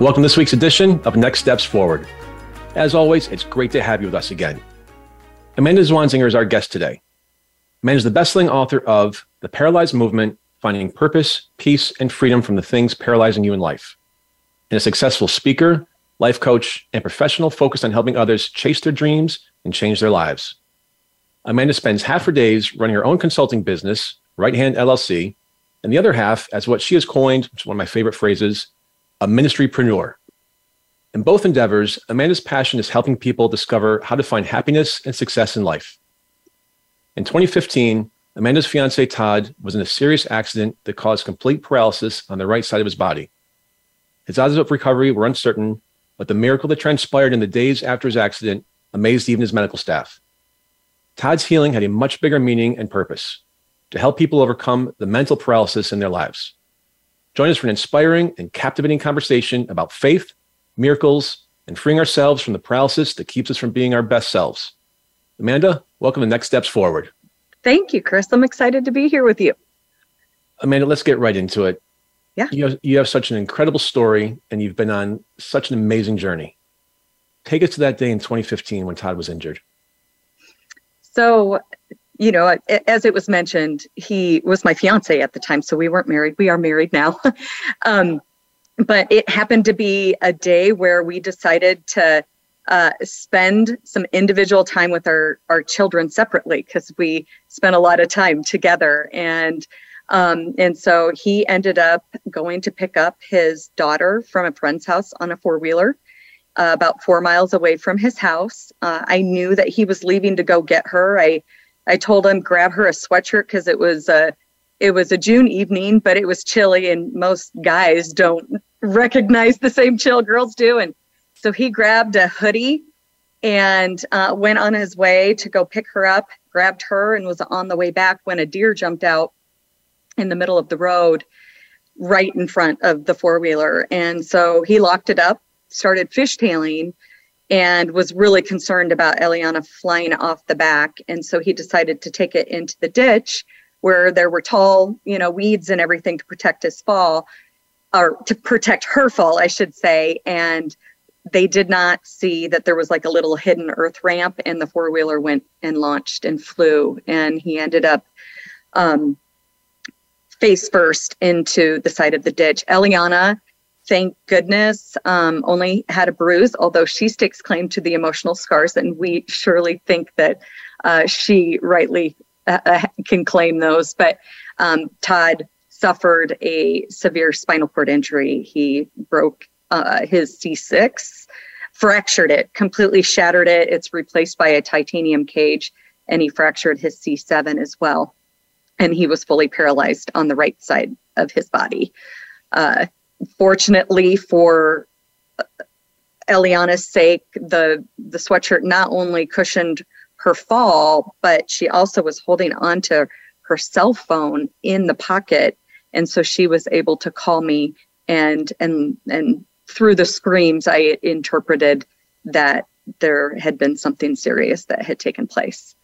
Welcome to this week's edition of Next Steps Forward. As always, it's great to have you with us again. Amanda Zwanzinger is our guest today. Amanda is the best-selling author of The Paralyzed Movement, Finding Purpose, Peace, and Freedom from the Things Paralyzing You in Life, and a successful speaker, life coach, and professional focused on helping others chase their dreams and change their lives. Amanda spends half her days running her own consulting business, Right Hand LLC, and the other half as what she has coined, which is one of my favorite phrases, a ministrypreneur. In both endeavors, Amanda's passion is helping people discover how to find happiness and success in life. In 2015, Amanda's fiance Todd was in a serious accident that caused complete paralysis on the right side of his body. His odds of recovery were uncertain, but the miracle that transpired in the days after his accident amazed even his medical staff. Todd's healing had a much bigger meaning and purpose to help people overcome the mental paralysis in their lives. Join us for an inspiring and captivating conversation about faith, miracles, and freeing ourselves from the paralysis that keeps us from being our best selves. Amanda, welcome to Next Steps Forward. Thank you, Chris. I'm excited to be here with you. Amanda, let's get right into it. Yeah. You have, you have such an incredible story and you've been on such an amazing journey. Take us to that day in 2015 when Todd was injured. So, you know, as it was mentioned, he was my fiance at the time, so we weren't married. We are married now. um, but it happened to be a day where we decided to uh, spend some individual time with our, our children separately because we spent a lot of time together. And um, and so he ended up going to pick up his daughter from a friend's house on a four wheeler. Uh, about four miles away from his house. Uh, I knew that he was leaving to go get her. I I told him grab her a sweatshirt because it was a it was a June evening, but it was chilly, and most guys don't recognize the same chill girls do. And so he grabbed a hoodie and uh, went on his way to go pick her up. Grabbed her and was on the way back when a deer jumped out in the middle of the road, right in front of the four wheeler. And so he locked it up, started fishtailing and was really concerned about Eliana flying off the back. And so he decided to take it into the ditch where there were tall, you know, weeds and everything to protect his fall, or to protect her fall, I should say. And they did not see that there was like a little hidden earth ramp, and the four wheeler went and launched and flew. And he ended up um, face first into the side of the ditch. Eliana thank goodness, um, only had a bruise, although she stakes claim to the emotional scars, and we surely think that uh, she rightly uh, uh, can claim those. But um, Todd suffered a severe spinal cord injury. He broke uh, his C6, fractured it, completely shattered it. It's replaced by a titanium cage, and he fractured his C7 as well. And he was fully paralyzed on the right side of his body. Uh, fortunately for uh, Eliana's sake, the the sweatshirt not only cushioned her fall, but she also was holding onto her cell phone in the pocket, and so she was able to call me and and and through the screams, I interpreted that there had been something serious that had taken place.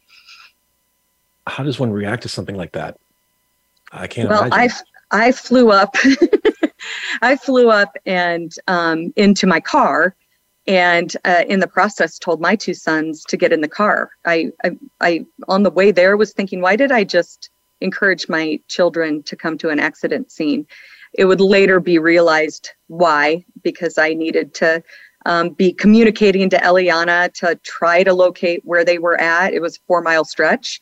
How does one react to something like that? I can't well, imagine. I I flew up I flew up and um, into my car, and uh, in the process, told my two sons to get in the car. I, I, I, on the way there, was thinking, why did I just encourage my children to come to an accident scene? It would later be realized why, because I needed to um, be communicating to Eliana to try to locate where they were at. It was a four mile stretch.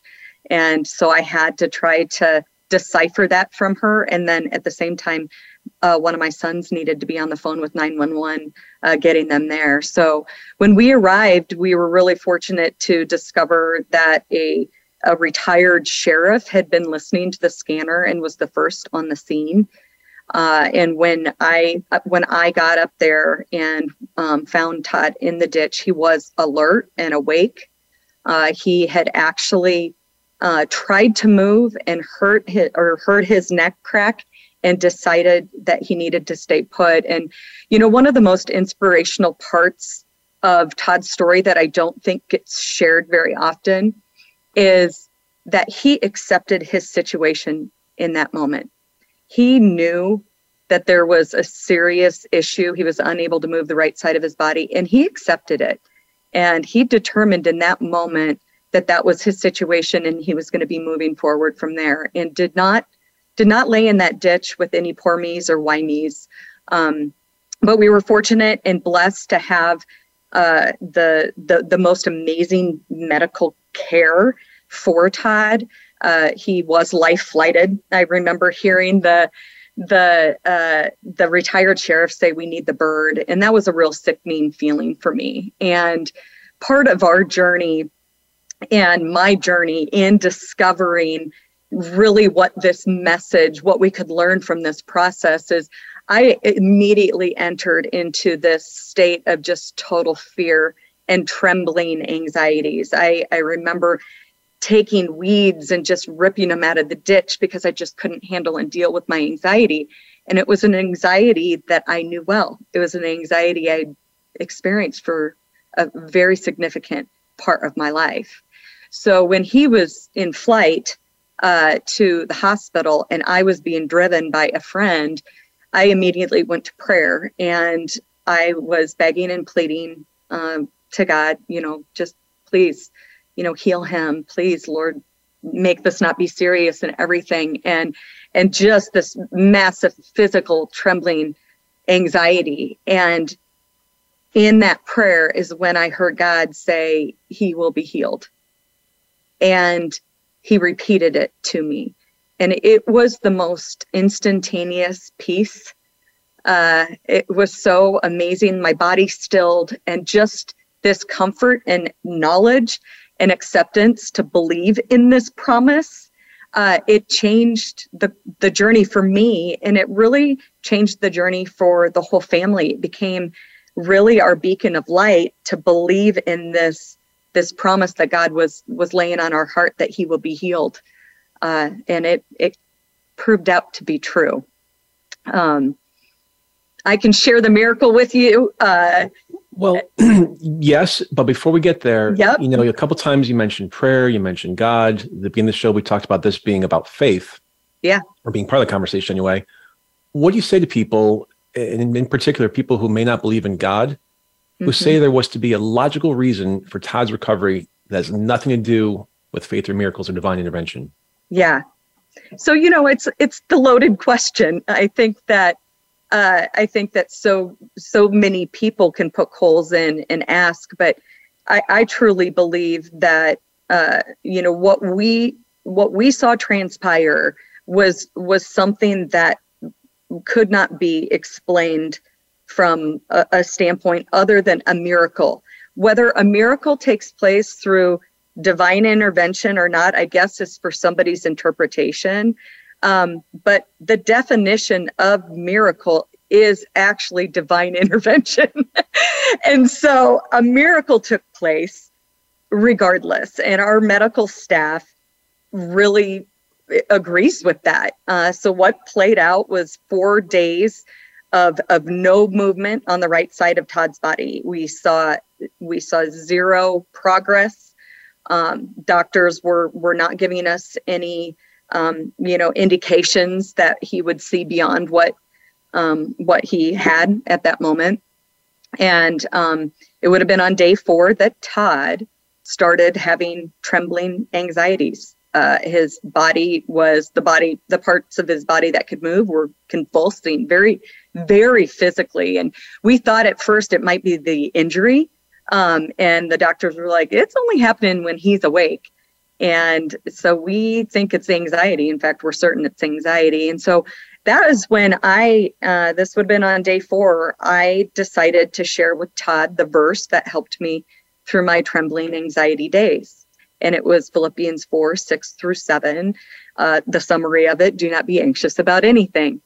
And so I had to try to decipher that from her. And then at the same time, uh, one of my sons needed to be on the phone with 911, uh, getting them there. So when we arrived, we were really fortunate to discover that a, a retired sheriff had been listening to the scanner and was the first on the scene. Uh, and when I when I got up there and um, found Todd in the ditch, he was alert and awake. Uh, he had actually uh, tried to move and hurt his, or heard his neck crack and decided that he needed to stay put. And you know, one of the most inspirational parts of Todd's story that I don't think gets shared very often is that he accepted his situation in that moment. He knew that there was a serious issue. He was unable to move the right side of his body, and he accepted it. And he determined in that moment that that was his situation and he was going to be moving forward from there and did not did not lay in that ditch with any poor me's or why me's um, but we were fortunate and blessed to have uh, the, the the most amazing medical care for Todd. Uh, he was life flighted. I remember hearing the the uh, the retired sheriff say we need the bird, and that was a real sickening feeling for me. And part of our journey and my journey in discovering really what this message, what we could learn from this process is. I immediately entered into this state of just total fear and trembling anxieties. I, I remember taking weeds and just ripping them out of the ditch because I just couldn't handle and deal with my anxiety. And it was an anxiety that I knew well. It was an anxiety I experienced for a very significant part of my life. So when he was in flight uh, to the hospital and I was being driven by a friend, I immediately went to prayer and I was begging and pleading um, to God, you know, just please you know, heal him, please, Lord, make this not be serious and everything. And and just this massive physical trembling anxiety. And in that prayer is when I heard God say, He will be healed. And he repeated it to me. And it was the most instantaneous peace. Uh, it was so amazing. My body stilled, and just this comfort and knowledge and acceptance to believe in this promise, uh, it changed the, the journey for me and it really changed the journey for the whole family. It became really our beacon of light to believe in this this promise that God was was laying on our heart that he will be healed. Uh, and it it proved out to be true. Um, I can share the miracle with you. Uh, well, yes, but before we get there, yep. you know, a couple times you mentioned prayer, you mentioned God. At the beginning of the show, we talked about this being about faith. Yeah. Or being part of the conversation anyway. What do you say to people, and in particular, people who may not believe in God, who mm-hmm. say there was to be a logical reason for Todd's recovery that has nothing to do with faith or miracles or divine intervention? Yeah. So, you know, it's it's the loaded question. I think that uh, I think that so so many people can poke holes in and ask, but I, I truly believe that uh, you know what we what we saw transpire was was something that could not be explained from a, a standpoint other than a miracle. Whether a miracle takes place through divine intervention or not, I guess is for somebody's interpretation. Um, but the definition of miracle is actually divine intervention. and so a miracle took place regardless. And our medical staff really agrees with that. Uh, so what played out was four days of, of no movement on the right side of Todd's body. We saw we saw zero progress. Um, doctors were were not giving us any um, you know, indications that he would see beyond what um, what he had at that moment. And um, it would have been on day four that Todd started having trembling anxieties. Uh, his body was the body, the parts of his body that could move were convulsing very, very physically. And we thought at first it might be the injury. Um, and the doctors were like, it's only happening when he's awake. And so we think it's anxiety. In fact, we're certain it's anxiety. And so that is when I, uh, this would have been on day four, I decided to share with Todd the verse that helped me through my trembling anxiety days. And it was Philippians 4 6 through 7. Uh, the summary of it do not be anxious about anything.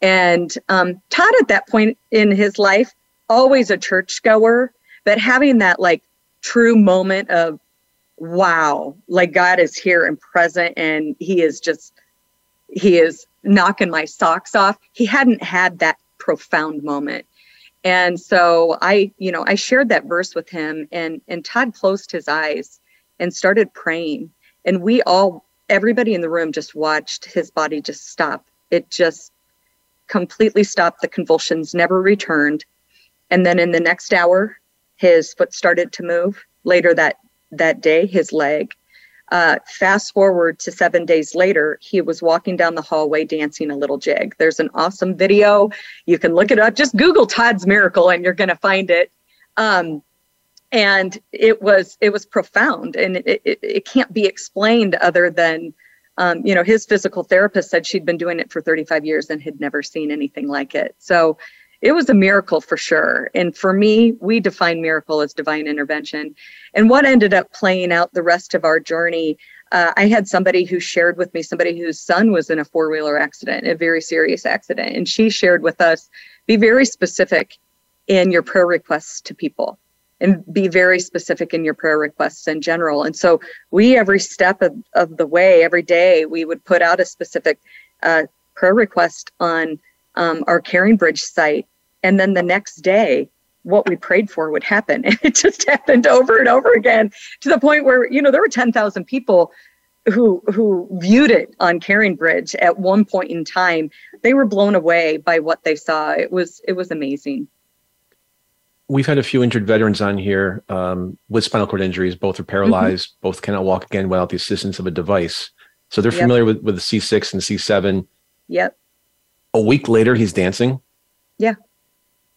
And um, Todd, at that point in his life, always a churchgoer, but having that like true moment of, wow, like God is here and present, and He is just, He is knocking my socks off. He hadn't had that profound moment. And so I, you know, I shared that verse with him and and Todd closed his eyes and started praying. And we all everybody in the room just watched his body just stop. It just completely stopped. The convulsions never returned. And then in the next hour, his foot started to move. Later that that day, his leg. Uh, fast forward to seven days later, he was walking down the hallway dancing a little jig. There's an awesome video. You can look it up. Just Google Todd's miracle and you're going to find it. Um, and it was it was profound, and it, it, it can't be explained other than, um, you know, his physical therapist said she'd been doing it for 35 years and had never seen anything like it. So it was a miracle for sure. And for me, we define miracle as divine intervention. And what ended up playing out the rest of our journey, uh, I had somebody who shared with me, somebody whose son was in a four wheeler accident, a very serious accident. And she shared with us be very specific in your prayer requests to people and be very specific in your prayer requests in general. And so we, every step of, of the way, every day, we would put out a specific uh, prayer request on um, our CaringBridge site. And then the next day what we prayed for would happen. And it just happened over and over again to the point where you know there were 10,000 people who who viewed it on CaringBridge at one point in time. They were blown away by what they saw. It was it was amazing we've had a few injured veterans on here um, with spinal cord injuries both are paralyzed mm-hmm. both cannot walk again without the assistance of a device so they're yep. familiar with, with the c6 and c7 yep a week later he's dancing yeah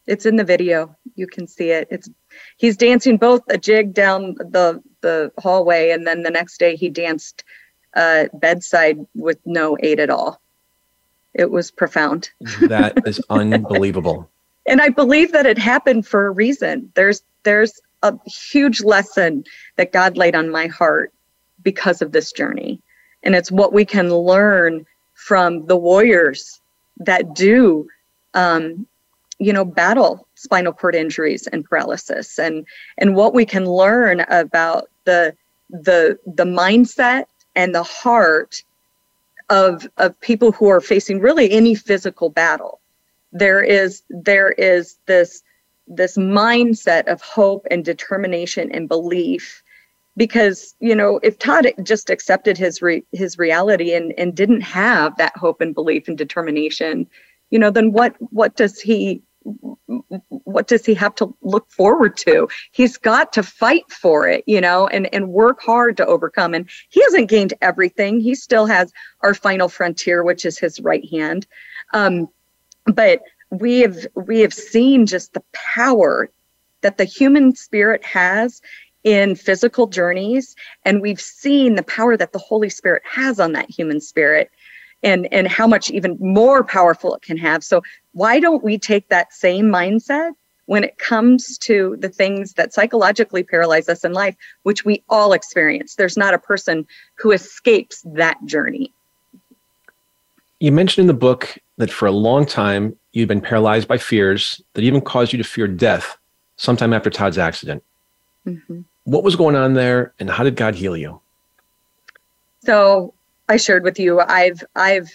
it's in the video. You can see it. It's he's dancing both a jig down the the hallway, and then the next day he danced uh, bedside with no aid at all. It was profound. that is unbelievable. And I believe that it happened for a reason. There's there's a huge lesson that God laid on my heart because of this journey. And it's what we can learn from the warriors that do um, you know battle spinal cord injuries and paralysis and and what we can learn about the the the mindset and the heart of of people who are facing really any physical battle there is there is this this mindset of hope and determination and belief. Because you know if todd just accepted his re, his reality and and didn't have that hope and belief and determination you know then what what does he what does he have to look forward to? He's got to fight for it you know and and work hard to overcome. And he hasn't gained everything. He still has our final frontier which is his right hand. Um, but we have we have seen just the power that the human spirit has in physical journeys and we've seen the power that the holy spirit has on that human spirit and and how much even more powerful it can have. So why don't we take that same mindset when it comes to the things that psychologically paralyze us in life which we all experience? There's not a person who escapes that journey. You mentioned in the book that for a long time you've been paralyzed by fears that even caused you to fear death sometime after todd's accident mm-hmm. what was going on there and how did god heal you so I shared with you, I've I've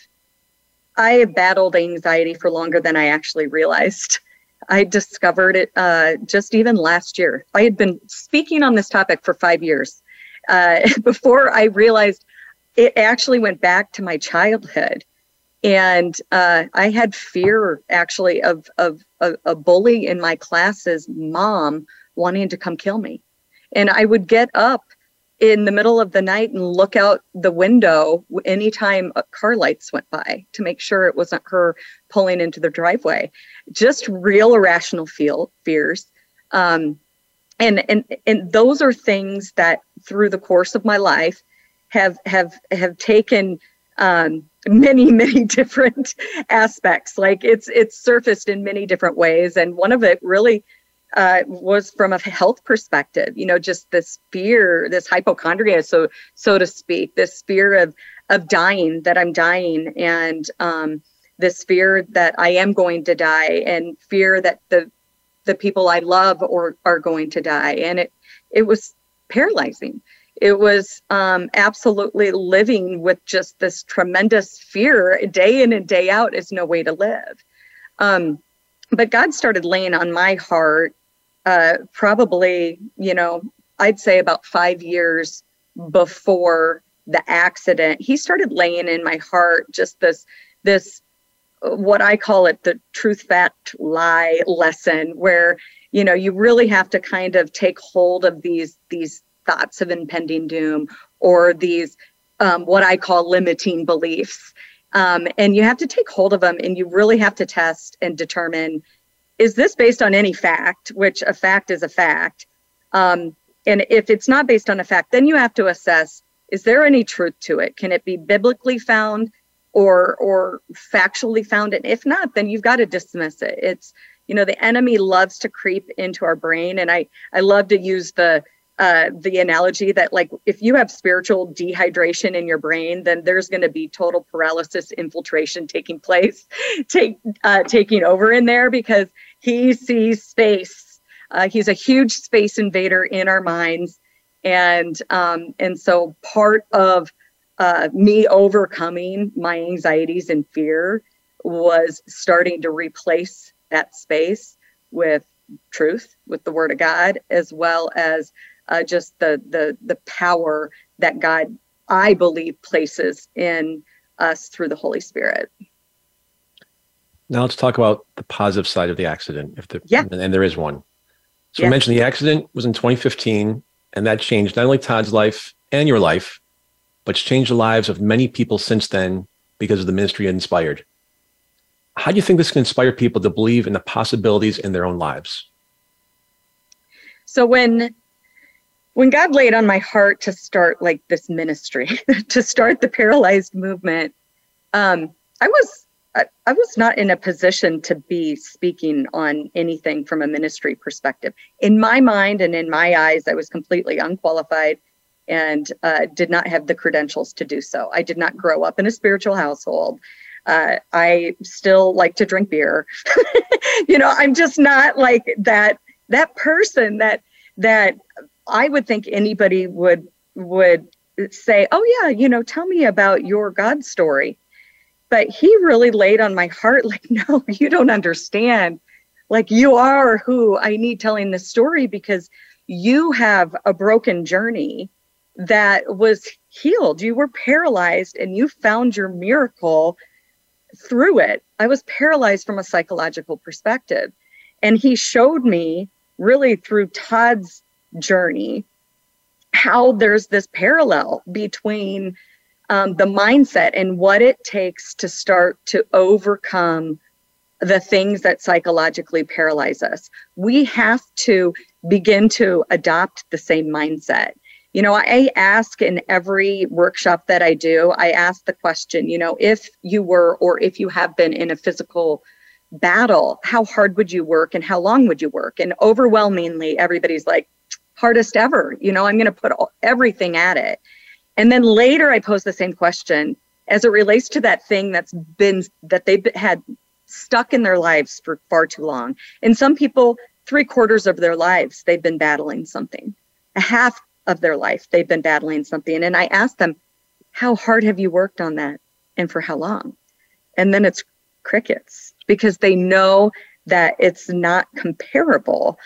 I battled anxiety for longer than I actually realized. I discovered it uh, just even last year. I had been speaking on this topic for five years uh, before I realized it actually went back to my childhood. And uh, I had fear actually of, of, of a bully in my class's mom wanting to come kill me. And I would get up in the middle of the night and look out the window anytime car lights went by to make sure it wasn't her pulling into the driveway. Just real irrational feel fears. Um, and and and those are things that through the course of my life have have have taken um, many many different aspects like it's it's surfaced in many different ways and one of it really uh, was from a health perspective. You know, just this fear, this hypochondria, so so to speak, this fear of of dying, that I'm dying, and um, this fear that I am going to die and fear that the the people I love or are going to die. And it it was paralyzing. It was um, absolutely living with just this tremendous fear day in and day out is no way to live. Um, but God started laying on my heart uh, probably, you know, I'd say about five years before the accident. He started laying in my heart just this this what I call it the truth fact lie lesson where you know you really have to kind of take hold of these these thoughts of impending doom or these um, what I call limiting beliefs. Um, and you have to take hold of them and you really have to test and determine is this based on any fact which a fact is a fact? Um, and if it's not based on a fact then you have to assess is there any truth to it? Can it be biblically found or or factually found? And if not then you've got to dismiss it. It's you know the enemy loves to creep into our brain. And i i love to use the uh, the analogy that like if you have spiritual dehydration in your brain then there's going to be total paralysis infiltration taking place take uh, taking over in there because he sees space. Uh, he's a huge space invader in our minds. And um, and so part of uh, me overcoming my anxieties and fear was starting to replace that space with truth, with the Word of God, as well as uh, just the the the power that God, I believe, places in us through the Holy Spirit. Now let's talk about the positive side of the accident, if the yeah, and there is one. So yeah. we mentioned the accident was in 2015, and that changed not only Todd's life and your life, but it's changed the lives of many people since then because of the ministry it inspired. How do you think this can inspire people to believe in the possibilities in their own lives? So when when God laid on my heart to start like this ministry, to start the paralyzed movement, um, I was I, I was not in a position to be speaking on anything from a ministry perspective. In my mind and in my eyes, I was completely unqualified and uh, did not have the credentials to do so. I did not grow up in a spiritual household. Uh, I still like to drink beer. you know, I'm just not like that that person that that I would think anybody would would say, "Oh yeah, you know, tell me about your God story." But he really laid on my heart like, "No, you don't understand. Like you are who I need telling this story because you have a broken journey that was healed. You were paralyzed and you found your miracle through it. I was paralyzed from a psychological perspective. And he showed me really through Todd's journey how there's this parallel between um, the mindset and what it takes to start to overcome the things that psychologically paralyze us. We have to begin to adopt the same mindset. You know, I ask in every workshop that I do, I ask the question, you know, if you were or if you have been in a physical battle, how hard would you work and how long would you work? And overwhelmingly, everybody's like, hardest ever. You know, I'm going to put all, everything at it. And then later, I pose the same question as it relates to that thing that's been that they've had stuck in their lives for far too long. And some people, three quarters of their lives, they've been battling something. A half of their life they've been battling something and i ask them how hard have you worked on that and for how long and then it's crickets because they know that it's not comparable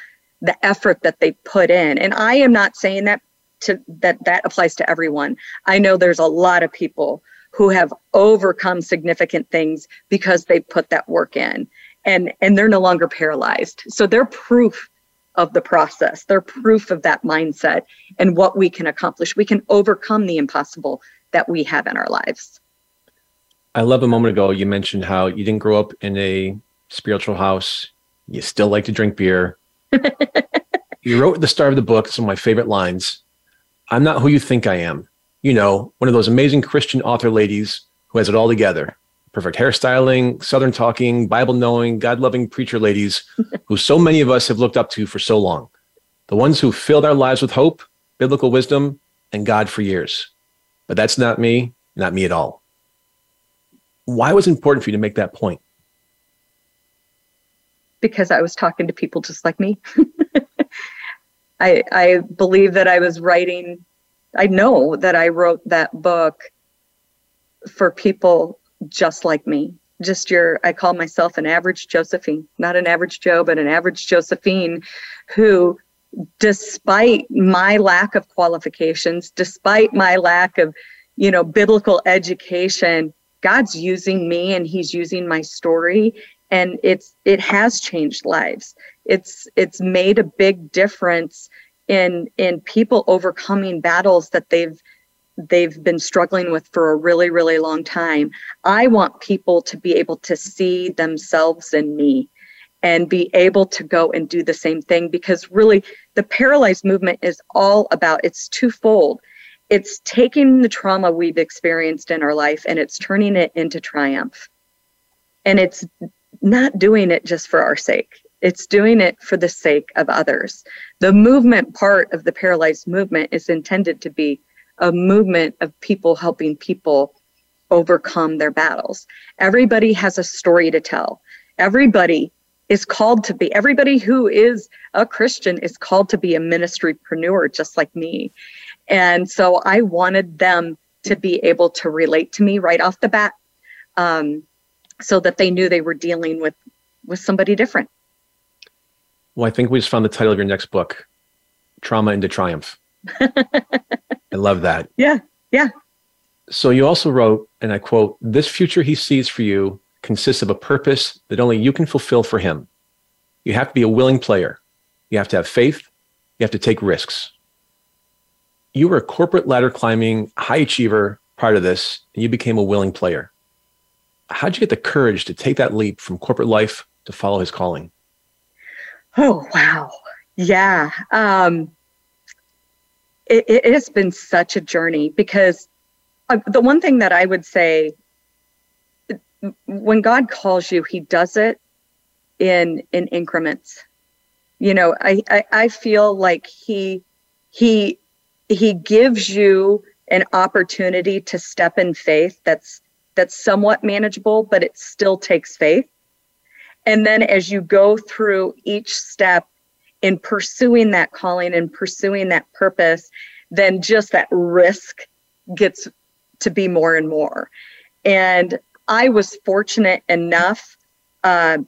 the effort that they put in and i am not saying that to that that applies to everyone i know there's a lot of people who have overcome significant things because they put that work in and and they're no longer paralyzed so they're proof of the process. They're proof of that mindset and what we can accomplish. We can overcome the impossible that we have in our lives. I love a moment ago you mentioned how you didn't grow up in a spiritual house. You still like to drink beer. You wrote at the start of the book some of my favorite lines. I'm not who you think I am. You know, one of those amazing Christian author ladies who has it all together perfect hairstyling, Southern talking, Bible knowing, God loving preacher ladies who so many of us have looked up to for so long. The ones who filled our lives with hope, biblical wisdom, and God for years. But that's not me, not me at all. Why was it important for you to make that point? Because I was talking to people just like me. I I believe that I was writing I know that I wrote that book for people just like me. Just your I call myself an average Josephine, not an average Joe, but an average Josephine who despite my lack of qualifications, despite my lack of, you know, biblical education, God's using me and he's using my story and it's it has changed lives. It's it's made a big difference in in people overcoming battles that they've they've been struggling with for a really really long time. I want people to be able to see themselves in me and be able to go and do the same thing because really the paralyzed movement is all about it's twofold it's taking the trauma we've experienced in our life and it's turning it into triumph and it's not doing it just for our sake. It's doing it for the sake of others. The movement part of the paralyzed movement is intended to be a movement of people helping people overcome their battles. Everybody has a story to tell. Everybody is called to be everybody who is a Christian is called to be a ministrypreneur just like me. And so I wanted them to be able to relate to me right off the bat. Um, so that they knew they were dealing with with somebody different. Well, I think we just found the title of your next book, Trauma into Triumph. I love that. Yeah. Yeah. So you also wrote, and I quote, this future he sees for you consists of a purpose that only you can fulfill for him. You have to be a willing player. You have to have faith. You have to take risks. You were a corporate ladder climbing high achiever prior to this, and you became a willing player. How'd you get the courage to take that leap from corporate life to follow his calling? Oh, wow. Yeah. Um, it, it has been such a journey because uh, the one thing that I would say when God calls you, He does it in in increments. You know, I, I, I feel like He He He gives you an opportunity to step in faith that's that's somewhat manageable, but it still takes faith. And then as you go through each step in pursuing that calling and pursuing that purpose, then just that risk gets to be more and more. And I was fortunate enough uh,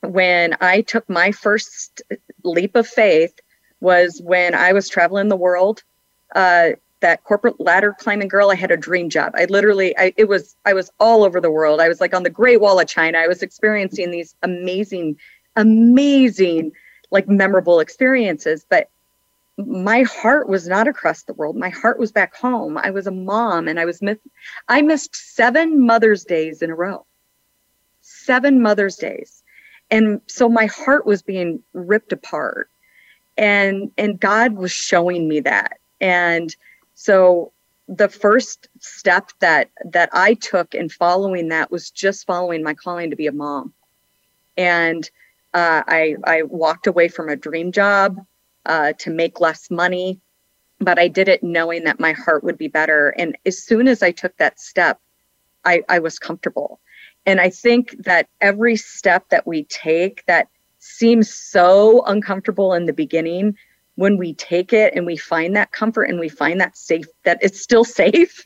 when I took my first leap of faith was when I was traveling the world. Uh, that corporate ladder climbing girl, I had a dream job. I literally, I, it was, I was all over the world. I was like on the Great Wall of China. I was experiencing these amazing, amazing, like memorable experiences. But my heart was not across the world. My heart was back home. I was a mom and I was miss- I missed 7 Mother's Days in a row. 7 Mother's Days. And so my heart was being ripped apart. And and God was showing me that. And so the first step that that I took in following that was just following my calling to be a mom. And uh, I I walked away from a dream job uh, to make less money. But I did it knowing that my heart would be better. And as soon as I took that step, I, I was comfortable. And I think that every step that we take that seems so uncomfortable in the beginning, when we take it and we find that comfort and we find that safe, that it's still safe,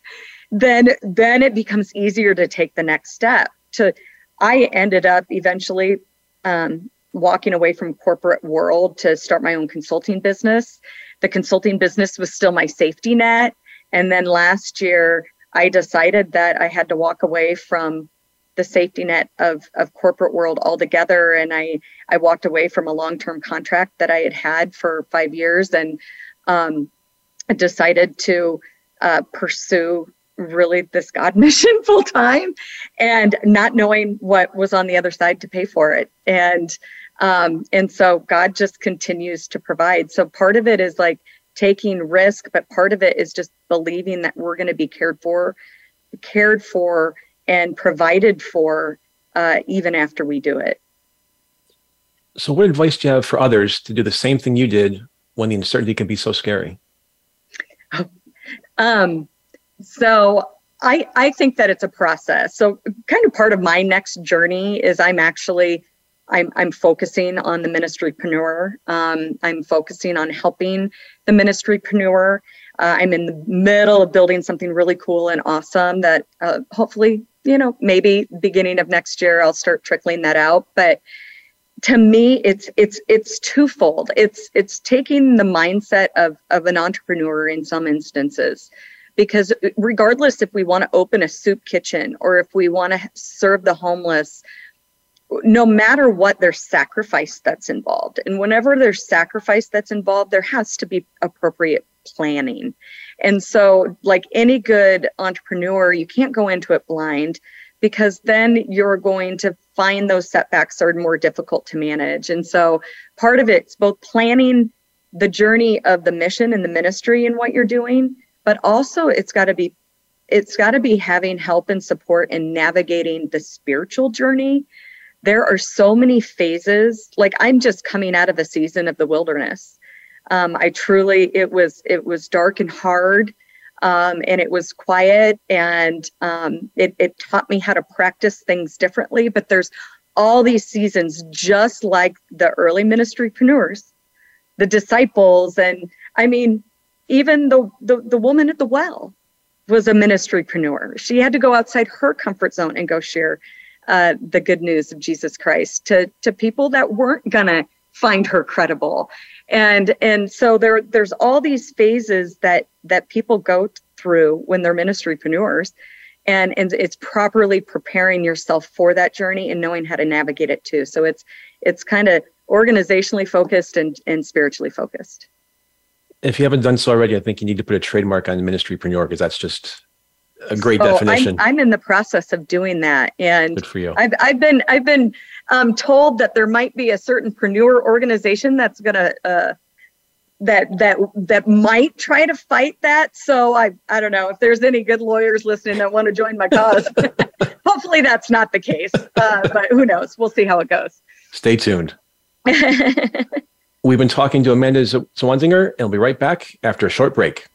then then it becomes easier to take the next step. To I ended up eventually um, walking away from corporate world to start my own consulting business. The consulting business was still my safety net. And then last year, I decided that I had to walk away from the safety net of, of corporate world altogether. And I, I walked away from a long-term contract that I had had for five years and um, decided to uh, pursue really this God mission full time and not knowing what was on the other side to pay for it. And um, and so God just continues to provide. So part of it is like taking risk, but part of it is just believing that we're going to be cared for, cared for, and provided for uh, even after we do it. So, what advice do you have for others to do the same thing you did when the uncertainty can be so scary? Um, so I, I think that it's a process. So kind of part of my next journey is I'm actually I'm I'm focusing on the ministrypreneur. Um, I'm focusing on helping the ministrypreneur. Uh, I'm in the middle of building something really cool and awesome that uh, hopefully, you know, maybe beginning of next year I'll start trickling that out. But to me, it's it's it's twofold. It's it's taking the mindset of of an entrepreneur in some instances because regardless if we want to open a soup kitchen or if we want to serve the homeless no matter what there's sacrifice that's involved and whenever there's sacrifice that's involved there has to be appropriate planning. And so like any good entrepreneur you can't go into it blind because then you're going to find those setbacks are more difficult to manage. And so part of it's both planning the journey of the mission and the ministry and what you're doing but also it's got to be it's got to be having help and support in navigating the spiritual journey. There are so many phases like i'm just coming out of a season of the wilderness um, i truly it was it was dark and hard um, and it was quiet and um, it, it taught me how to practice things differently but there's all these seasons just like the early ministry ministrypreneurs the disciples and i mean even the, the, the woman at the well was a ministry ministrypreneur. She had to go outside her comfort zone and go share uh, the good news of Jesus Christ to, to people that weren't to find her credible. And, and so there, there's all these phases that, that people go through when they're ministry ministrypreneurs. And, and it's properly preparing yourself for that journey and knowing how to navigate it too. So it's, it's kind of organizationally focused and, and spiritually focused if you haven't done so already, I think you need to put a trademark on ministrypreneur because that's just a great oh, definition. I'm, I'm, in the process of doing that, and Good for you. I've I've been I've been um, told that there might be a certain preneur organization that's gonna uh, that that that might try to fight that. So I I don't know if there's any good lawyers listening that want to join my cause. Hopefully that's not the case, uh, but who knows? We'll see how it goes. Stay tuned. We've been talking to Amanda Zwanzinger, and we'll be right back after a short break.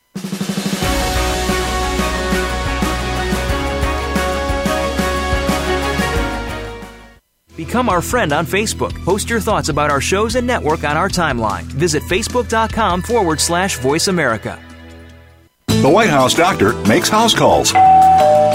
Become our friend on Facebook. Post your thoughts about our shows and network on our timeline. Visit facebook.com forward slash voice America. The White House doctor makes house calls.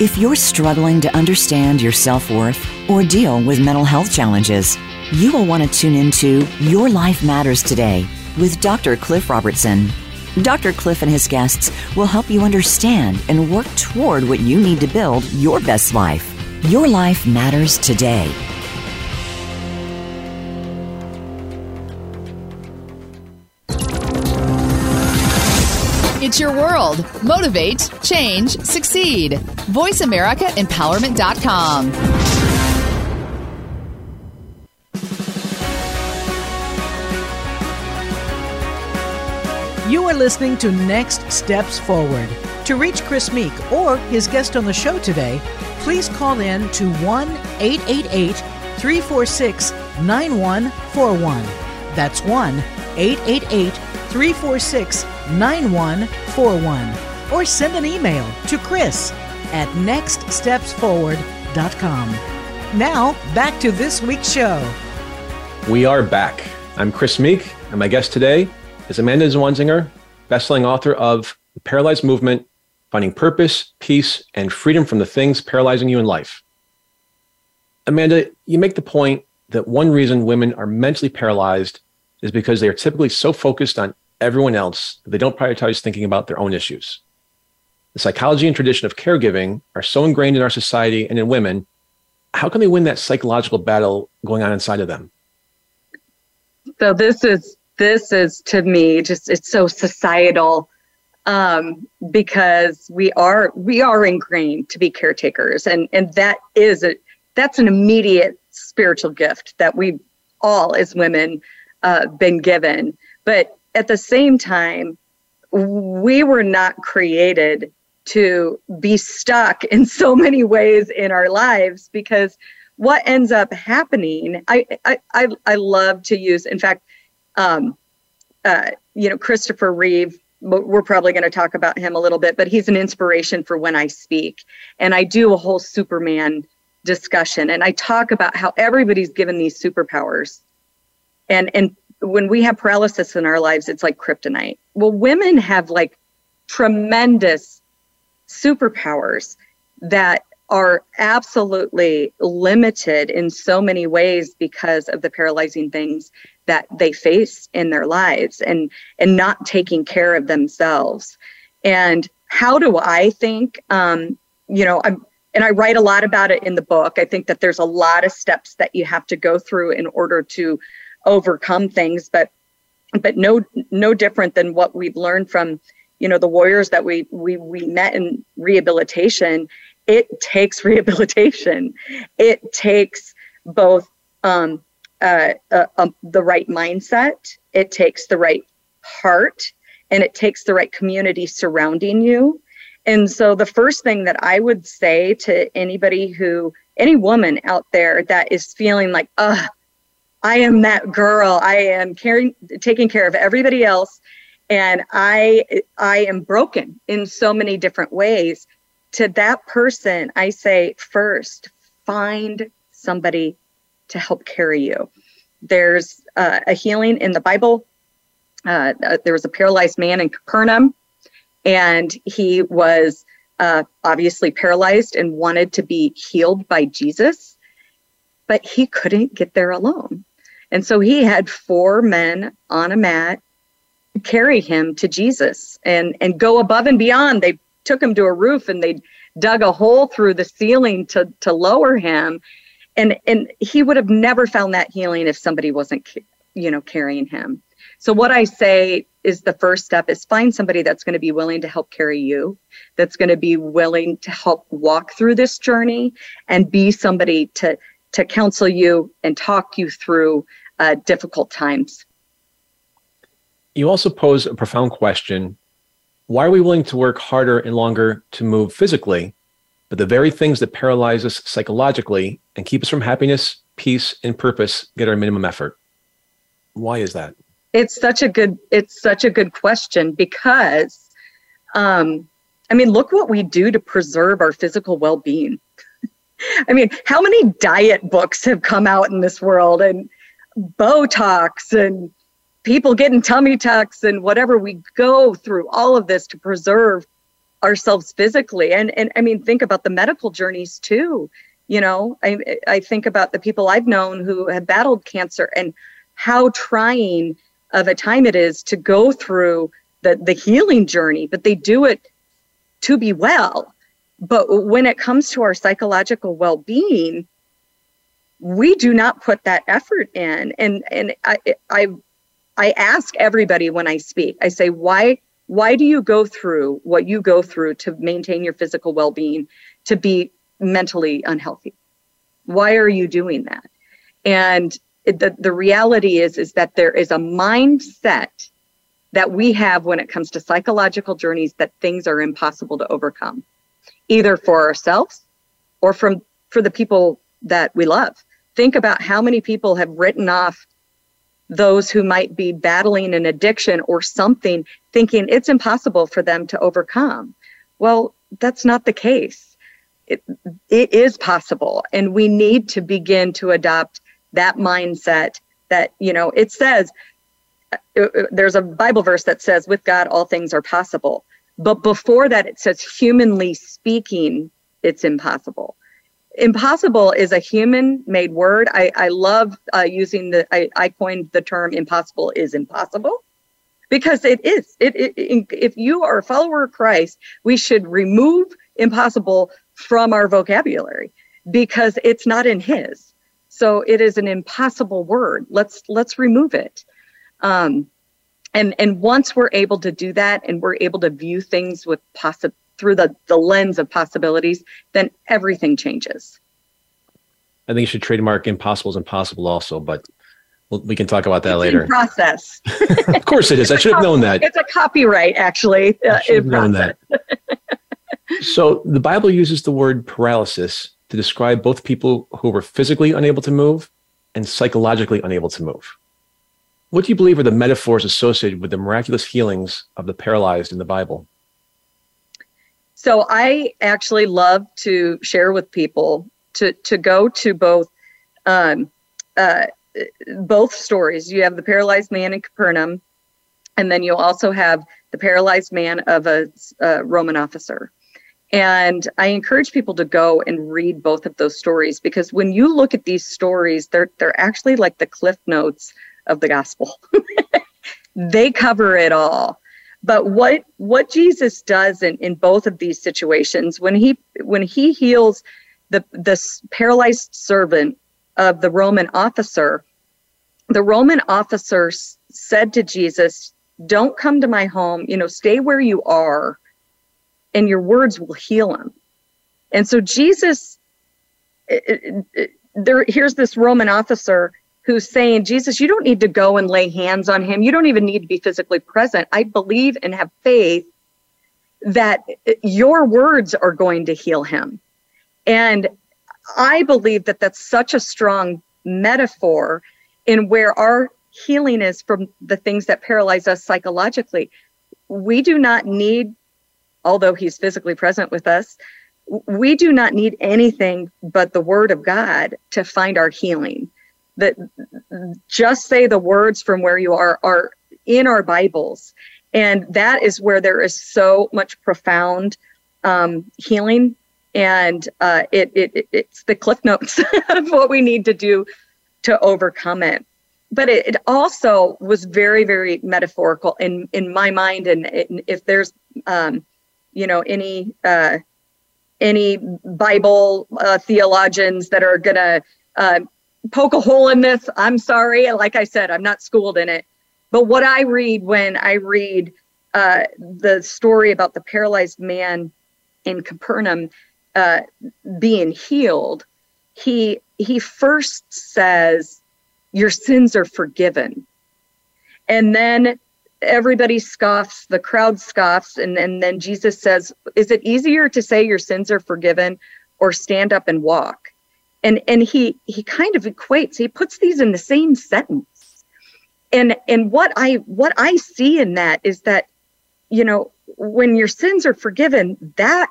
If you're struggling to understand your self worth or deal with mental health challenges, you will want to tune into Your Life Matters Today with Dr. Cliff Robertson. Dr. Cliff and his guests will help you understand and work toward what you need to build your best life. Your life matters today. World. Motivate, change, succeed. VoiceAmericaEmpowerment.com. You are listening to Next Steps Forward. To reach Chris Meek or his guest on the show today, please call in to 1 888 346 9141. That's 1 888 346 9141 or send an email to Chris at nextstepsforward.com. Now, back to this week's show. We are back. I'm Chris Meek, and my guest today is Amanda Zwanzinger, bestselling author of The Paralyzed Movement finding purpose, peace, and freedom from the things paralyzing you in life. Amanda, you make the point that one reason women are mentally paralyzed is because they are typically so focused on everyone else they don't prioritize thinking about their own issues. The psychology and tradition of caregiving are so ingrained in our society and in women. How can they win that psychological battle going on inside of them? So this is this is to me just it's so societal um, because we are we are ingrained to be caretakers and and that is a that's an immediate spiritual gift that we all as women uh, been given but at the same time we were not created to be stuck in so many ways in our lives because what ends up happening i i i, I love to use in fact um, uh, you know christopher reeve we're probably going to talk about him a little bit but he's an inspiration for when i speak. And i do a whole superman discussion and i talk about how everybody's given these superpowers. And and when we have paralysis in our lives it's like kryptonite. Well women have like tremendous superpowers that are absolutely limited in so many ways because of the paralyzing things that they face in their lives and and not taking care of themselves. And how do i think um, you know i'm and i write a lot about it in the book. I think that there's a lot of steps that you have to go through in order to overcome things but but no no different than what we've learned from you know the warriors that we we we met in rehabilitation. It takes rehabilitation. It takes both um, uh, uh, um, the right mindset it takes the right heart and it takes the right community surrounding you. And so the first thing that i would say to anybody who any woman out there that is feeling like uh i am that girl. I am caring taking care of everybody else. And i i am broken in so many different ways. To that person i say first find somebody to help carry you. There's uh, a healing in the bible. Uh, uh, there was a paralyzed man in capernaum and he was uh, obviously paralyzed and wanted to be healed by jesus but he couldn't get there alone and so he had four men on a mat carry him to Jesus and and go above and beyond. They took him to a roof and they dug a hole through the ceiling to to lower him and and he would have never found that healing if somebody wasn't you know carrying him. So what I say is the first step is find somebody that's going to be willing to help carry you, that's going to be willing to help walk through this journey and be somebody to to counsel you and talk you through uh, difficult times you also pose a profound question why are we willing to work harder and longer to move physically, but the very things that paralyze us psychologically and keep us from happiness, peace, and purpose get our minimum effort? Why is that? It's such a good it's such a good question because um, I mean, look what we do to preserve our physical well-being. I mean, how many diet books have come out in this world and Botox and people getting tummy tucks and whatever we go through all of this to preserve ourselves physically? And and i mean think about the medical journeys too you know? I i think about the people i've known who have battled cancer and how trying of a time it is to go through the the healing journey but they do it to be well but when it comes to our psychological well-being we do not put that effort in and and i i I ask everybody when I speak, I say, why, why do you go through what you go through to maintain your physical well being, to be mentally unhealthy? Why are you doing that? And the, the reality is, is that there is a mindset that we have when it comes to psychological journeys that things are impossible to overcome, either for ourselves or from for the people that we love. Think about how many people have written off those who might be battling an addiction or something, thinking it's impossible for them to overcome. Well, that's not the case. It, it is possible. And we need to begin to adopt that mindset that, you know, it says, uh, uh, there's a Bible verse that says, with God, all things are possible. But before that, it says, humanly speaking, it's impossible. Impossible is a human made word. I, I love uh, using the, I, I coined the term impossible is impossible because it is. It, it, if you are a follower of Christ, we should remove impossible from our vocabulary because it's not in His. So it is an impossible word. Let's let's remove it. Um, and and once we're able to do that, and we're able to view things with possi- through the the lens of possibilities, then everything changes. I think you should trademark impossible is impossible also, but well, we can talk about that it's later. process. of course it is. I should have known that. It's a copyright, actually. I uh, should have known that. so the Bible uses the word paralysis to describe both people who were physically unable to move and psychologically unable to move. What do you believe are the metaphors associated with the miraculous healings of the paralyzed in the Bible? So I actually love to share with people to to go to both um, uh, both stories. You have the paralyzed man in Capernaum, and then you also have the paralyzed man of a, a Roman officer. And I encourage people to go and read both of those stories because when you look at these stories, they're they're actually like the cliff notes of the gospel. they cover it all. But what what Jesus does in, in both of these situations, when he when he heals the the paralyzed servant of the Roman officer, the Roman officer said to Jesus, "Don't come to my home. You know, stay where you are, and your words will heal him." And so Jesus, it, it, there, here's this Roman officer who's saying, Jesus, you don't need to go and lay hands on him. You don't even need to be physically present. I believe and have faith that your words are going to heal him. And I believe that that's such a strong metaphor in where our healing is from the things that paralyze us psychologically. We do not need, although he's physically present with us, we do not need anything but the word of God to find our healing that just say the words from where you are are in our Bibles. And that is where there is so much profound um, healing. And uh, it, it, it's the cliff notes of what we need to do to overcome it. But it, it also was very, very metaphorical in, in my mind. And if there's, um, you know, any uh, any Bible uh, theologians that are going to uh, poke a hole in this. I'm sorry. Like I said, I'm not schooled in it. But what I read when I read uh, the story about the paralyzed man in Capernaum uh, being healed, he he first says, "Your sins are forgiven," and then everybody scoffs. The crowd scoffs, and and then Jesus says, "Is it easier to say your sins are forgiven, or stand up and walk?" And and he he kind of equates he puts these in the same sentence. And and what i what i see in that is that you know when your sins are forgiven that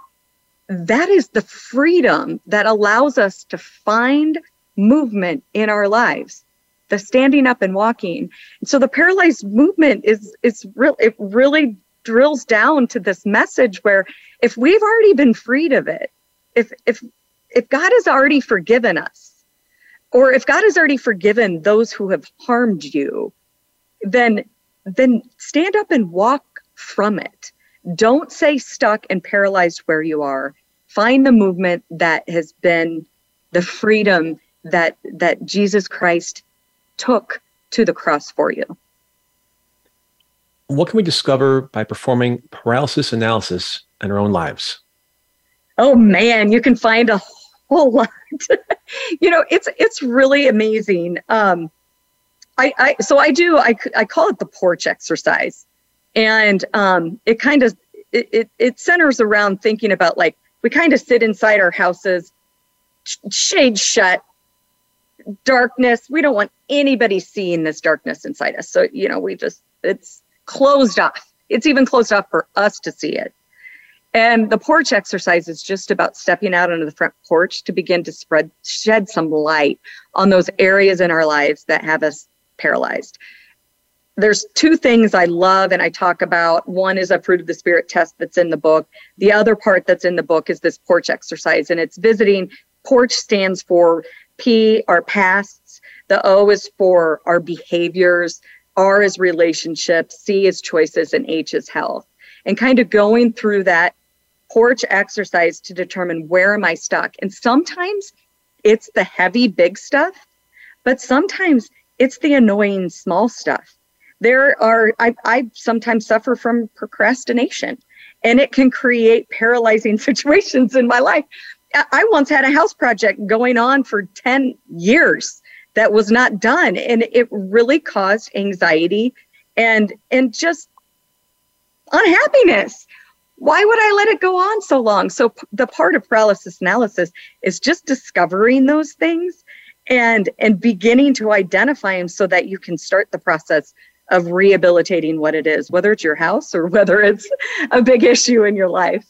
that is the freedom that allows us to find movement in our lives the standing up and walking. So the paralyzed movement is is real it really drills down to this message where if we've already been freed of it if if if God has already forgiven us, or if God has already forgiven those who have harmed you, then then stand up and walk from it. Don't stay stuck and paralyzed where you are. Find the movement that has been the freedom that that Jesus Christ took to the cross for you. What can we discover by performing paralysis analysis in our own lives? Oh man, you can find a whole lot. you know, it's it's really amazing. Um, I, I so I do I I call it the porch exercise, and um, it kind of it, it it centers around thinking about like we kind of sit inside our houses, shade shut, darkness. We don't want anybody seeing this darkness inside us. So you know, we just it's closed off. It's even closed off for us to see it. And the porch exercise is just about stepping out onto the front porch to begin to spread, shed some light on those areas in our lives that have us paralyzed. there's two things I love and I talk about. One is a fruit of the spirit test that's in the book. The other part that's in the book is this porch exercise, and it's visiting. Porch stands for P, our pasts. The O is for our behaviors. R is relationships. C is choices, and H is health. And kind of going through that porch exercise to determine where am I stuck. And sometimes it's the heavy, big stuff, but sometimes it's the annoying, small stuff. There are I, I sometimes suffer from procrastination and it can create paralyzing situations in my life. I once had a house project going on for 10 years that was not done and it really caused anxiety and and just unhappiness why would i let it go on so long so p- the part of paralysis analysis is just discovering those things and and beginning to identify them so that you can start the process of rehabilitating what it is, whether it's your house or whether it's a big issue in your life.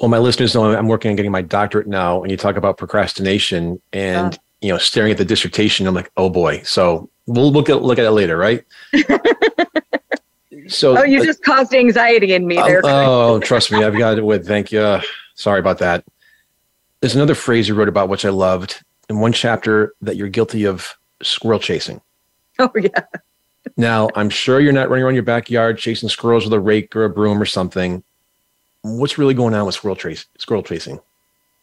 Well, my listeners know I'm working on getting my doctorate now, and you talk about procrastination and uh, you know staring at the dissertation. I'm like, oh boy. So we'll look at look at it later, right? so oh, you uh, just caused anxiety in me um, there. oh, trust me, I've got it with. Thank you. Sorry about that. There's another phrase you wrote about which I loved in one chapter that you're guilty of squirrel chasing. Oh yeah. Now, I'm sure you're not running around your backyard chasing squirrels with a rake or a broom or something. What's really going on with squirrel trace squirrel chasing?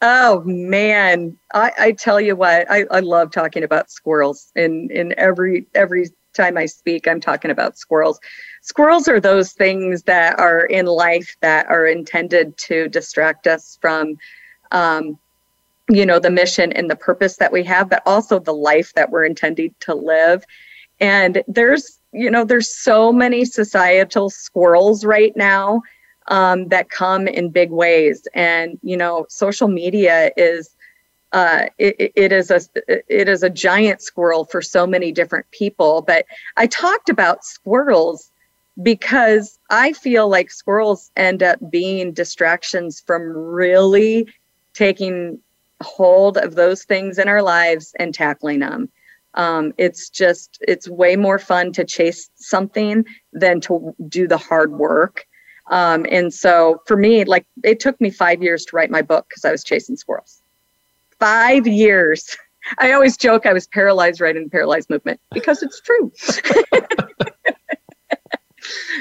Oh man, I, I tell you what, I, I love talking about squirrels. In in every every time I speak, I'm talking about squirrels. Squirrels are those things that are in life that are intended to distract us from um, you know the mission and the purpose that we have but also the life that we're intending to live and there's, you know, there's so many societal squirrels right now um, that come in big ways. And, you know, social media is, uh, it, it is a it is a giant squirrel for so many different people. But I talked about squirrels because I feel like squirrels end up being distractions from really taking hold of those things in our lives and tackling them um, it's just it's way more fun to chase something than to do the hard work. Um, and so for me like it took me five years to write my book because i was chasing squirrels. Five years! I always joke i was paralyzed right in the paralyzed movement because it's true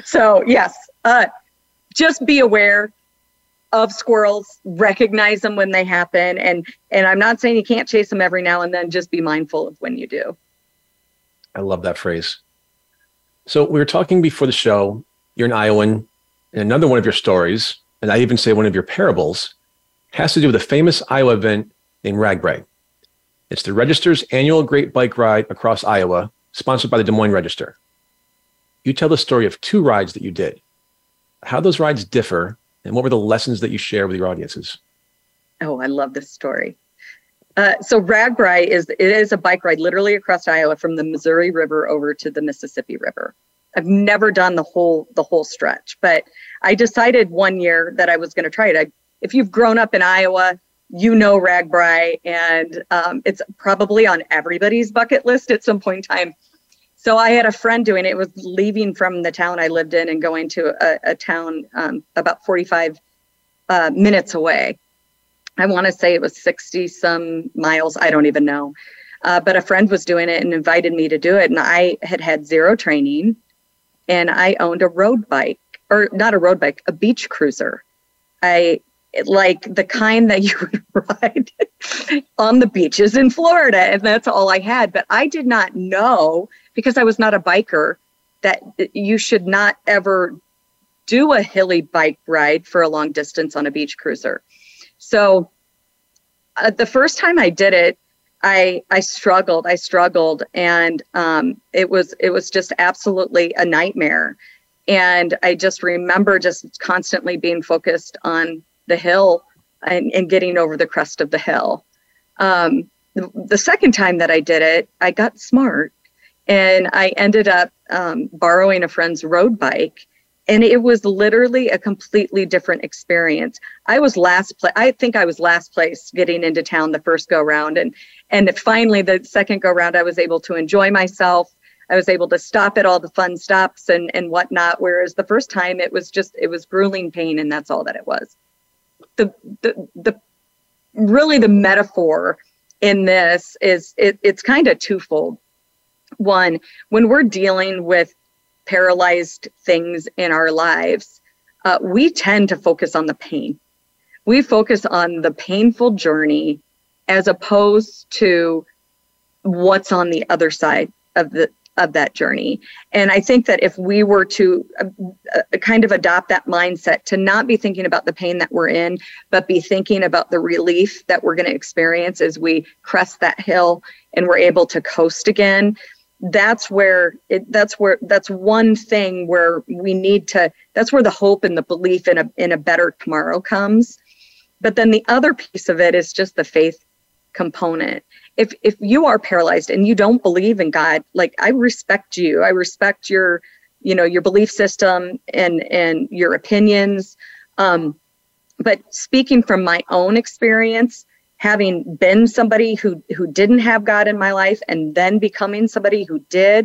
so yes uh, just be aware of squirrels recognize them when they happen and and i'm not saying you can't chase them every now and then just be mindful of when you do. I love that phrase. So we were talking before the show you're an iowan and another one of your stories and i even say one of your parables has to do with a famous iowa event named RAGBRAI it's the register's annual great bike ride across iowa sponsored by the des moines register you tell the story of two rides that you did how those rides differ and what were the lessons that you share with your audiences? Oh, I love this story. Uh, so RAGBRAI is it is a bike ride literally across Iowa from the Missouri River over to the Mississippi River. I've never done the whole the whole stretch, but I decided one year that I was going to try it. I, if you've grown up in Iowa, you know RAGBRAI, and um, it's probably on everybody's bucket list at some point in time so I had a friend doing it. it was leaving from the town I lived in and going to a, a town um, about 45 uh, minutes away. I want to say it was 60 some miles. I don't even know. Uh, but a friend was doing it and invited me to do it. And I had had zero training and I owned a road bike or not a road bike, a beach cruiser. I like the kind that you would ride on the beaches in Florida. And that's all I had. But I did not know because I was not a biker that you should not ever do a hilly bike ride for a long distance on a beach cruiser. So uh, the first time I did it, I I struggled. I struggled, and um, it was it was just absolutely a nightmare. And I just remember just constantly being focused on the hill and, and getting over the crest of the hill. Um, the, the second time that I did it, I got smart and I ended up um, borrowing a friend's road bike. And it was literally a completely different experience. I was last place. I think I was last place getting into town the first go round, and and finally the second go round, I was able to enjoy myself. I was able to stop at all the fun stops and and whatnot. Whereas the first time it was just it was grueling pain, and that's all that it was. The the the really the metaphor in this is it, it's kind of twofold. One, when we're dealing with paralyzed things in our lives, uh, we tend to focus on the pain. We focus on the painful journey as opposed to what's on the other side of the of that journey. And I think that if we were to uh, uh, kind of adopt that mindset to not be thinking about the pain that we're in, but be thinking about the relief that we're going to experience as we crest that hill and we're able to coast again, that's where it, that's where that's one thing where we need to that's where the hope and the belief in a in a better tomorrow comes but then the other piece of it is just the faith component. If if you are paralyzed and you don't believe in god like i respect you. I respect your you know your belief system and and your opinions. Um but speaking from my own experience having been somebody who who didn't have god in my life and then becoming somebody who did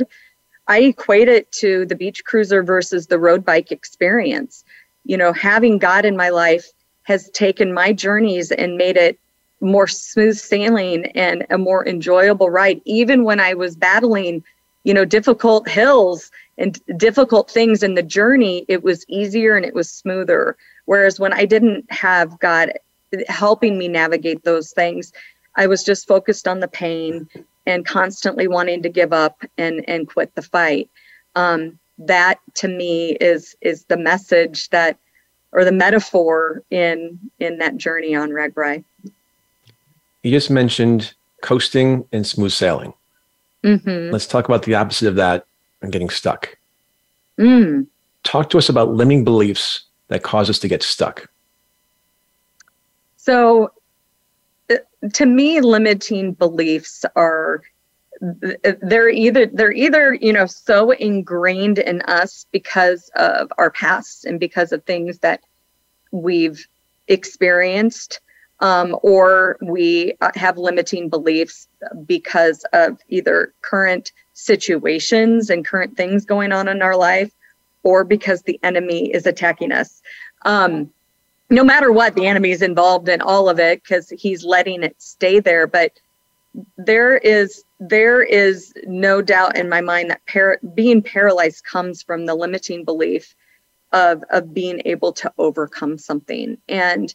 i equate it to the beach cruiser versus the road bike experience. You know having god in my life has taken my journeys and made it more smooth sailing and a more enjoyable ride. Even when i was battling you know difficult hills and difficult things in the journey it was easier and it was smoother. Whereas when i didn't have god helping me navigate those things i was just focused on the pain and constantly wanting to give up and and quit the fight. Um, that to me is is the message that or the metaphor in in that journey on RAGBRAI. You just mentioned coasting and smooth sailing. Mm-hmm. Let's talk about the opposite of that and getting stuck. Mm. Talk to us about limiting beliefs that cause us to get stuck. So, uh, to me, limiting beliefs are they're either they're either you know so ingrained in us because of our past and because of things that we've experienced um, or we uh, have limiting beliefs because of either current situations and current things going on in our life or because the enemy is attacking us. Um, no matter what the enemy is involved in all of it because he's letting it stay there but there is there is no doubt in my mind that being paralyzed comes from the limiting belief of of being able to overcome something. And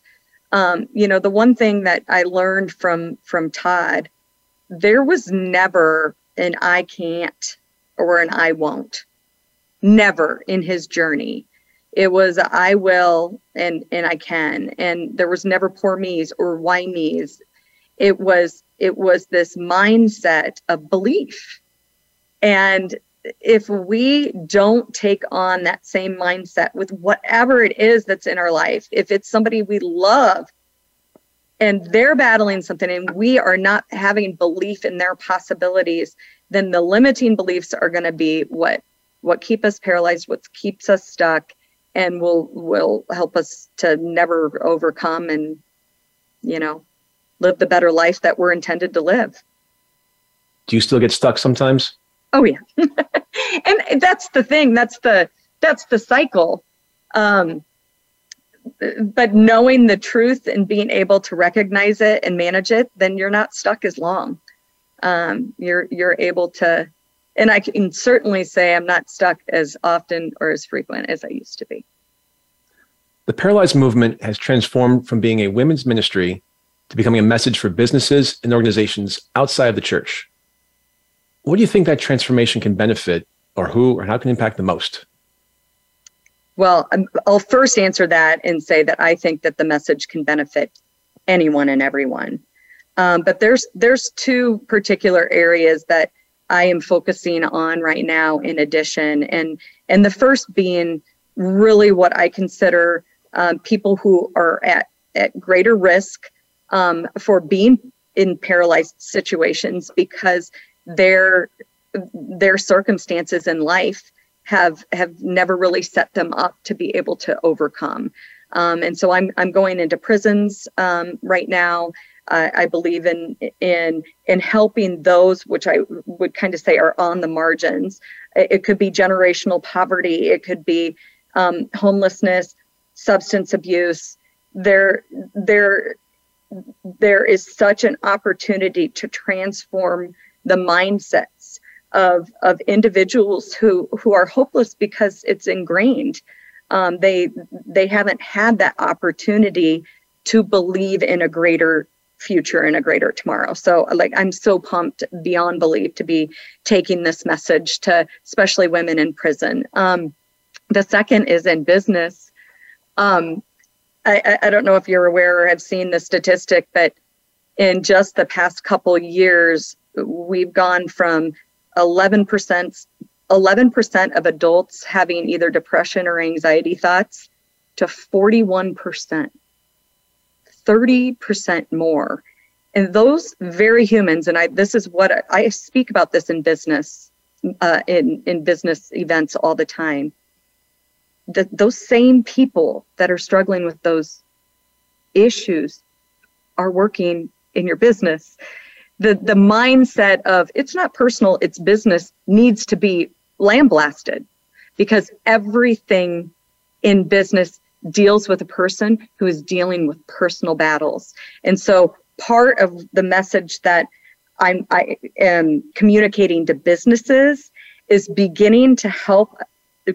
um, you know the one thing that i learned from from todd there was never an i can't or an i won't. Never in his journey. It was i will and and i can. And there was never poor me's or why me's. It was it was this mindset of belief. And if we don't take on that same mindset with whatever it is that's in our life if it's somebody we love and they're battling something and we are not having belief in their possibilities then the limiting beliefs are going to be what what keep us paralyzed what keeps us stuck and will will help us to never overcome and you know live the better life that we're intended to live. Do you still get stuck sometimes? Oh yeah. and that's the thing. That's the that's the cycle. Um, but knowing the truth and being able to recognize it and manage it, then you're not stuck as long. Um, you're you're able to, and I can certainly say I'm not stuck as often or as frequent as I used to be. The Paralyzed movement has transformed from being a women's ministry to becoming a message for businesses and organizations outside of the church. What do you think that transformation can benefit, or who, or how can impact the most? Well, um, I'll first answer that and say that I think that the message can benefit anyone and everyone. Um, but there's there's two particular areas that I am focusing on right now. In addition, and and the first being really what I consider um, people who are at at greater risk um, for being in paralyzed situations because their their circumstances in life have have never really set them up to be able to overcome. Um, and so I'm I'm going into prisons um, right now. I, I believe in in in helping those which I would kind of say are on the margins. It, it could be generational poverty. It could be um, homelessness, substance abuse. There there there is such an opportunity to transform the mindsets of of individuals who who are hopeless because it's ingrained. Um, they they haven't had that opportunity to believe in a greater future and a greater tomorrow. So like I'm so pumped beyond belief to be taking this message to especially women in prison. Um, the second is in business. Um, I, I don't know if you're aware or have seen the statistic, but in just the past couple years, we've gone from 11% 11% of adults having either depression or anxiety thoughts to 41%. 30% more. And those very humans, and I this is what I, I speak about this in business, uh, in in business events all the time. That those same people that are struggling with those issues are working in your business. The the mindset of it's not personal, it's business needs to be lambasted because everything in business deals with a person who is dealing with personal battles. And so part of the message that I'm, I am communicating to businesses is beginning to help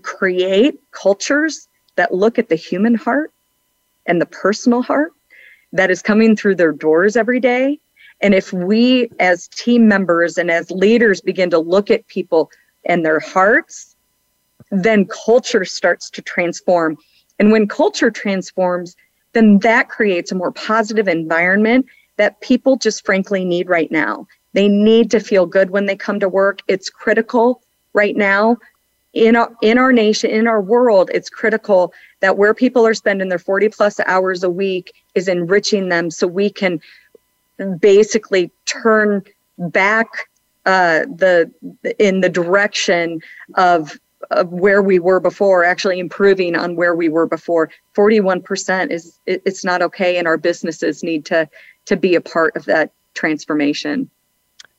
create cultures that look at the human heart and the personal heart that is coming through their doors every day. And if we, as team members and as leaders, begin to look at people and their hearts, then culture starts to transform and when culture transforms, then that creates a more positive environment that people just frankly need right now. They need to feel good when they come to work. It's critical right now in our, in our nation, in our world, it's critical that where people are spending their 40 plus hours a week is enriching them so we can basically turn back uh, the in the direction of of where we were before, actually improving on where we were before. 41% is it, it's not okay, and our businesses need to to be a part of that transformation.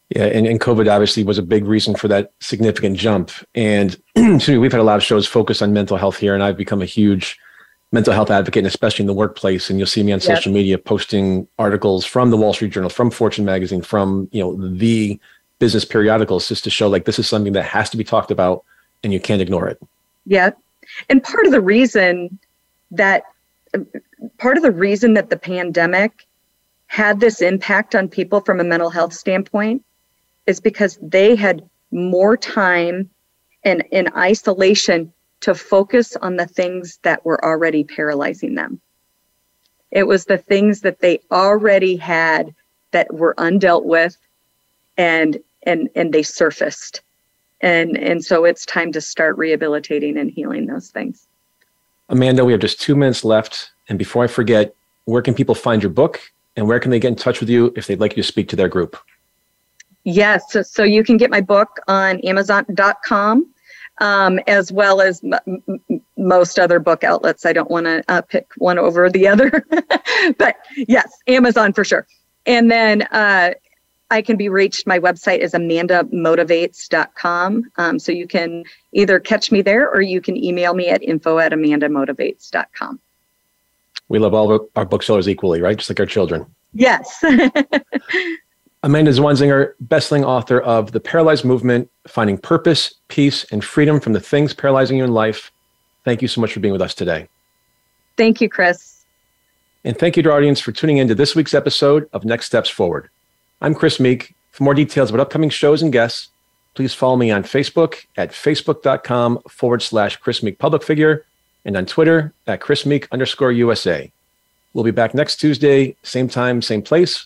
Yeah, and, and COVID obviously was a big reason for that significant jump. And me, we've had a lot of shows focused on mental health here, and I've become a huge mental health advocate, and especially in the workplace. And you'll see me on social yep. media posting articles from the Wall Street Journal, from Fortune magazine, from you know the business periodicals, just to show like this is something that has to be talked about and you can't ignore it. Yeah. And part of the reason that part of the reason that the pandemic had this impact on people from a mental health standpoint is because they had more time and in isolation to focus on the things that were already paralyzing them. It was the things that they already had that were undealt with and and and they surfaced. And and so it's time to start rehabilitating and healing those things. Amanda we have just two minutes left. And before i forget where can people find your book and where can they get in touch with you if they'd like you to speak to their group? Yes so, so you can get my book on amazon.com um, as well as m- m- most other book outlets i don't want to uh, pick one over the other but yes amazon for sure and then uh, I can be reached. My website is amandamotivates.com. Um, so you can either catch me there or you can email me at info at amandamotivates.com. We love all our booksellers equally, right? Just like our children. Yes. Amanda Zwanzinger, best-selling author of The Paralyzed Movement, Finding Purpose, Peace, and Freedom from the Things Paralyzing You in Life. Thank you so much for being with us today. Thank you, Chris. And thank you to our audience for tuning in to this week's episode of Next Steps Forward. I'm Chris Meek. For more details about upcoming shows and guests, please follow me on Facebook at facebook.com forward slash Chris Meek public figure and on Twitter at Chris Meek underscore USA. We'll be back next Tuesday, same time, same place,